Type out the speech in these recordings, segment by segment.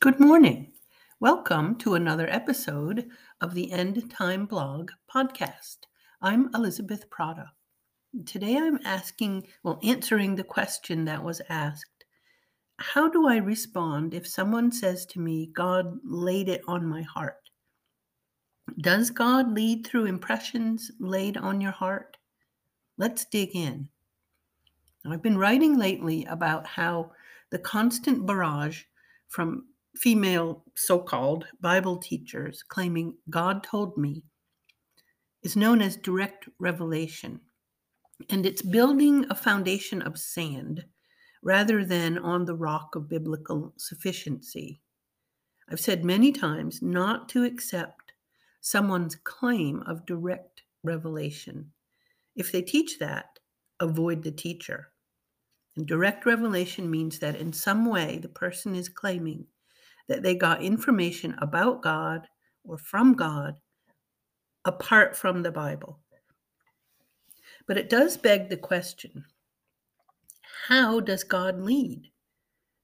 Good morning. Welcome to another episode of the End Time Blog podcast. I'm Elizabeth Prata. Today I'm asking, well, answering the question that was asked How do I respond if someone says to me, God laid it on my heart? Does God lead through impressions laid on your heart? Let's dig in. I've been writing lately about how the constant barrage from female so called Bible teachers claiming God told me is known as direct revelation. And it's building a foundation of sand rather than on the rock of biblical sufficiency. I've said many times not to accept someone's claim of direct revelation. If they teach that, avoid the teacher. And direct revelation means that in some way the person is claiming that they got information about God or from God apart from the Bible. But it does beg the question how does God lead?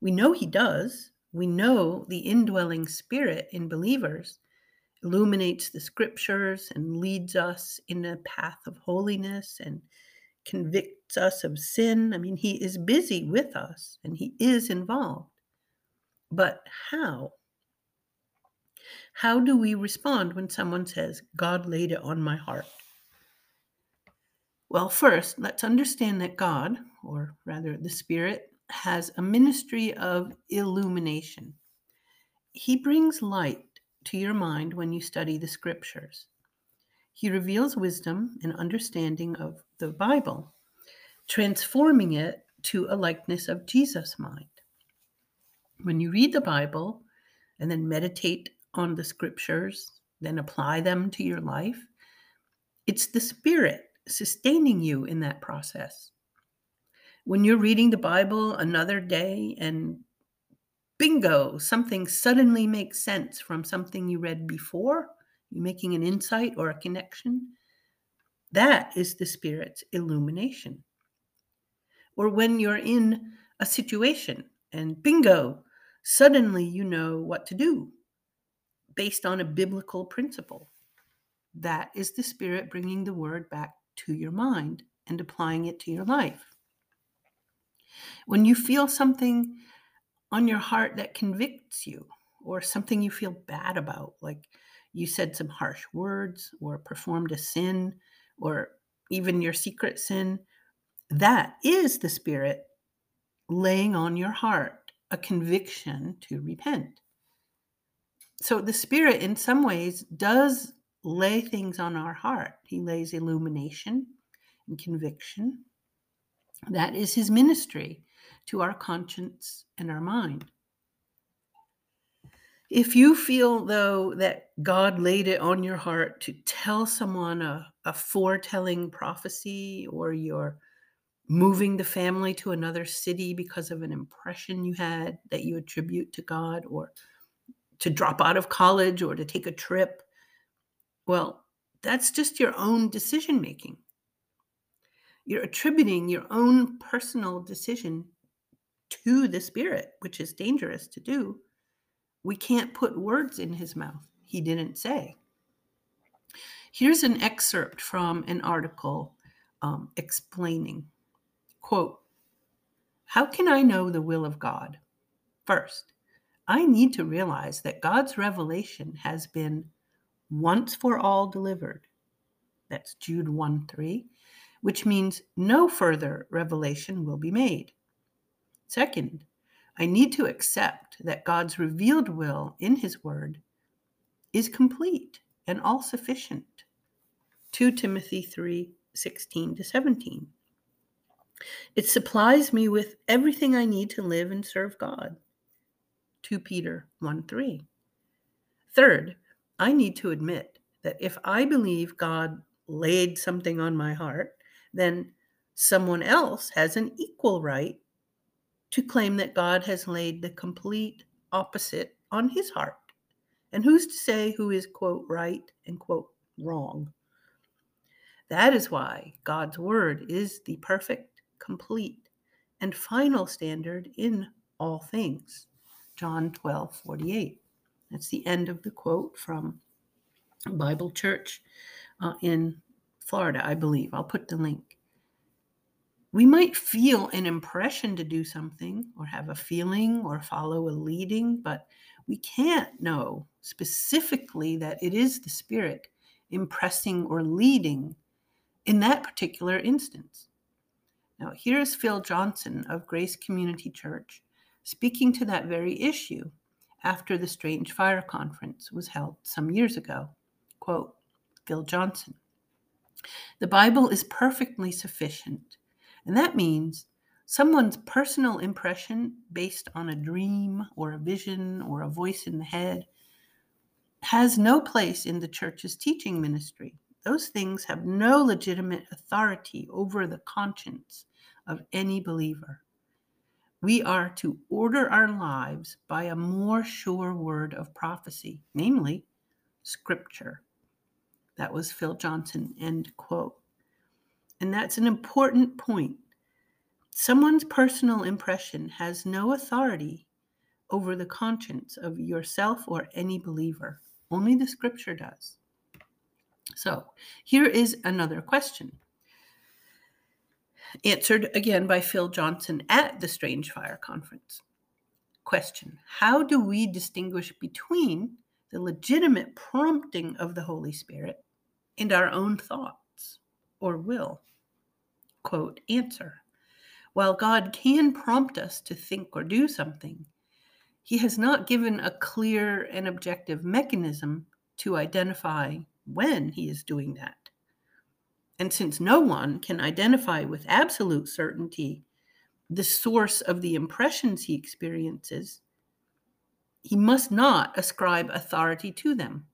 We know He does. We know the indwelling spirit in believers illuminates the scriptures and leads us in a path of holiness and convicts us of sin. I mean, He is busy with us and He is involved. But how? How do we respond when someone says, God laid it on my heart? Well, first, let's understand that God, or rather the Spirit, has a ministry of illumination. He brings light to your mind when you study the scriptures. He reveals wisdom and understanding of the Bible, transforming it to a likeness of Jesus' mind. When you read the Bible and then meditate on the scriptures, then apply them to your life, it's the Spirit sustaining you in that process. When you're reading the Bible another day and bingo, something suddenly makes sense from something you read before, you're making an insight or a connection, that is the Spirit's illumination. Or when you're in a situation and bingo, suddenly you know what to do based on a biblical principle. That is the Spirit bringing the word back to your mind and applying it to your life. When you feel something on your heart that convicts you, or something you feel bad about, like you said some harsh words, or performed a sin, or even your secret sin, that is the Spirit laying on your heart a conviction to repent. So the Spirit, in some ways, does lay things on our heart. He lays illumination and conviction. That is His ministry to our conscience and our mind. If you feel, though, that God laid it on your heart to tell someone a, a foretelling prophecy or you're moving the family to another city because of an impression you had that you attribute to God, or to drop out of college or to take a trip. Well, that's just your own decision making. You're attributing your own personal decision to the Spirit, which is dangerous to do. We can't put words in his mouth. He didn't say. Here's an excerpt from an article um, explaining Quote, How can I know the will of God? First, I need to realize that God's revelation has been once for all delivered. That's Jude 1 3, which means no further revelation will be made. Second, I need to accept that God's revealed will in His Word is complete and all sufficient. 2 Timothy 3 16 to 17. It supplies me with everything I need to live and serve God. 2 Peter 1 3. Third, I need to admit that if I believe God laid something on my heart, then someone else has an equal right to claim that God has laid the complete opposite on his heart. And who's to say who is, quote, right and, quote, wrong? That is why God's word is the perfect complete, and final standard in all things. John 12, 48. That's the end of the quote from Bible Church uh, in Florida, I believe. I'll put the link. We might feel an impression to do something or have a feeling or follow a leading, but we can't know specifically that it is the Spirit impressing or leading in that particular instance. Now, here's Phil Johnson of Grace Community Church speaking to that very issue after the Strange Fire Conference was held some years ago. Quote Phil Johnson The Bible is perfectly sufficient, and that means someone's personal impression based on a dream or a vision or a voice in the head has no place in the church's teaching ministry. Those things have no legitimate authority over the conscience of any believer. We are to order our lives by a more sure word of prophecy, namely Scripture. That was Phil Johnson, end quote. And that's an important point. Someone's personal impression has no authority over the conscience of yourself or any believer. Only the scripture does. So here is another question. Answered again by Phil Johnson at the Strange Fire Conference. Question How do we distinguish between the legitimate prompting of the Holy Spirit and our own thoughts or will? Quote Answer While God can prompt us to think or do something, he has not given a clear and objective mechanism to identify when he is doing that. And since no one can identify with absolute certainty the source of the impressions he experiences, he must not ascribe authority to them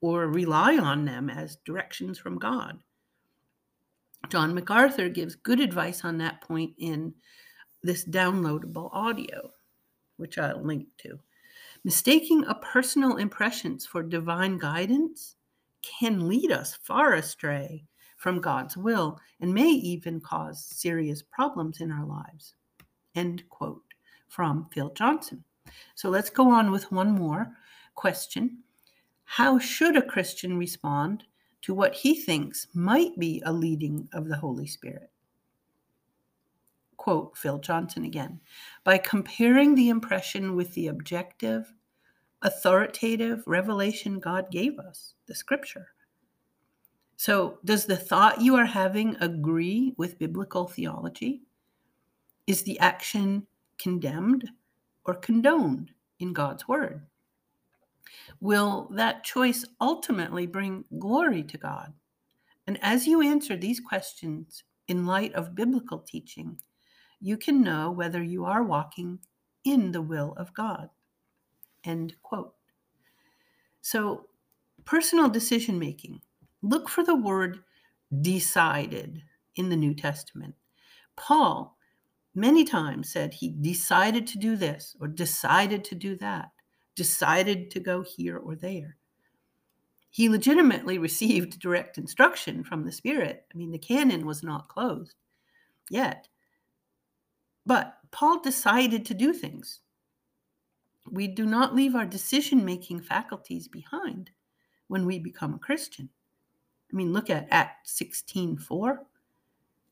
or rely on them as directions from God. John MacArthur gives good advice on that point in this downloadable audio which I'll link to. Mistaking a personal impressions for divine guidance can lead us far astray from God's will and may even cause serious problems in our lives. End quote from Phil Johnson. So let's go on with one more question. How should a Christian respond to what he thinks might be a leading of the Holy Spirit? quote Phil Johnson again, by comparing the impression with the objective, authoritative revelation God gave us, the scripture. So, does the thought you are having agree with biblical theology? Is the action condemned or condoned in God's word? Will that choice ultimately bring glory to God? And as you answer these questions in light of biblical teaching, you can know whether you are walking in the will of God. End quote. So, personal decision making. Look for the word decided in the New Testament. Paul many times said he decided to do this or decided to do that, decided to go here or there. He legitimately received direct instruction from the Spirit. I mean, the canon was not closed yet. But Paul decided to do things. We do not leave our decision making faculties behind when we become a Christian. I mean, look at Acts 16 4,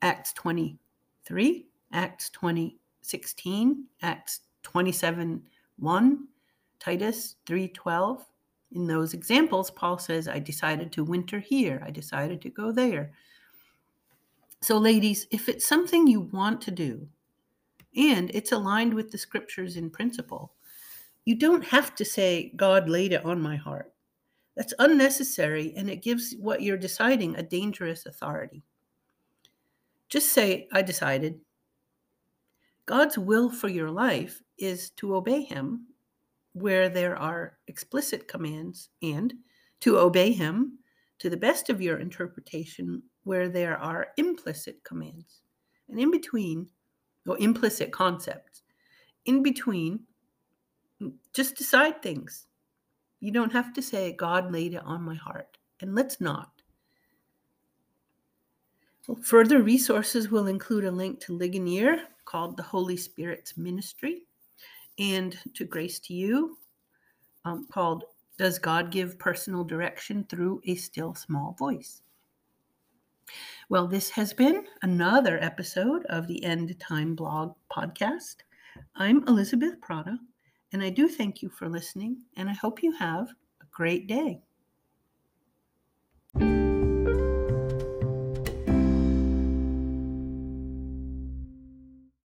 Acts 23, Acts 20 16, Acts 27 1, Titus 3 12. In those examples, Paul says, I decided to winter here, I decided to go there. So, ladies, if it's something you want to do, and it's aligned with the scriptures in principle. You don't have to say, God laid it on my heart. That's unnecessary and it gives what you're deciding a dangerous authority. Just say, I decided. God's will for your life is to obey Him where there are explicit commands and to obey Him to the best of your interpretation where there are implicit commands. And in between, or implicit concepts. In between, just decide things. You don't have to say, God laid it on my heart. And let's not. Well, further resources will include a link to Ligonier called the Holy Spirit's Ministry and to Grace to You um, called Does God Give Personal Direction Through a Still Small Voice? Well, this has been another episode of the End Time Blog podcast. I'm Elizabeth Prata, and I do thank you for listening, and I hope you have a great day.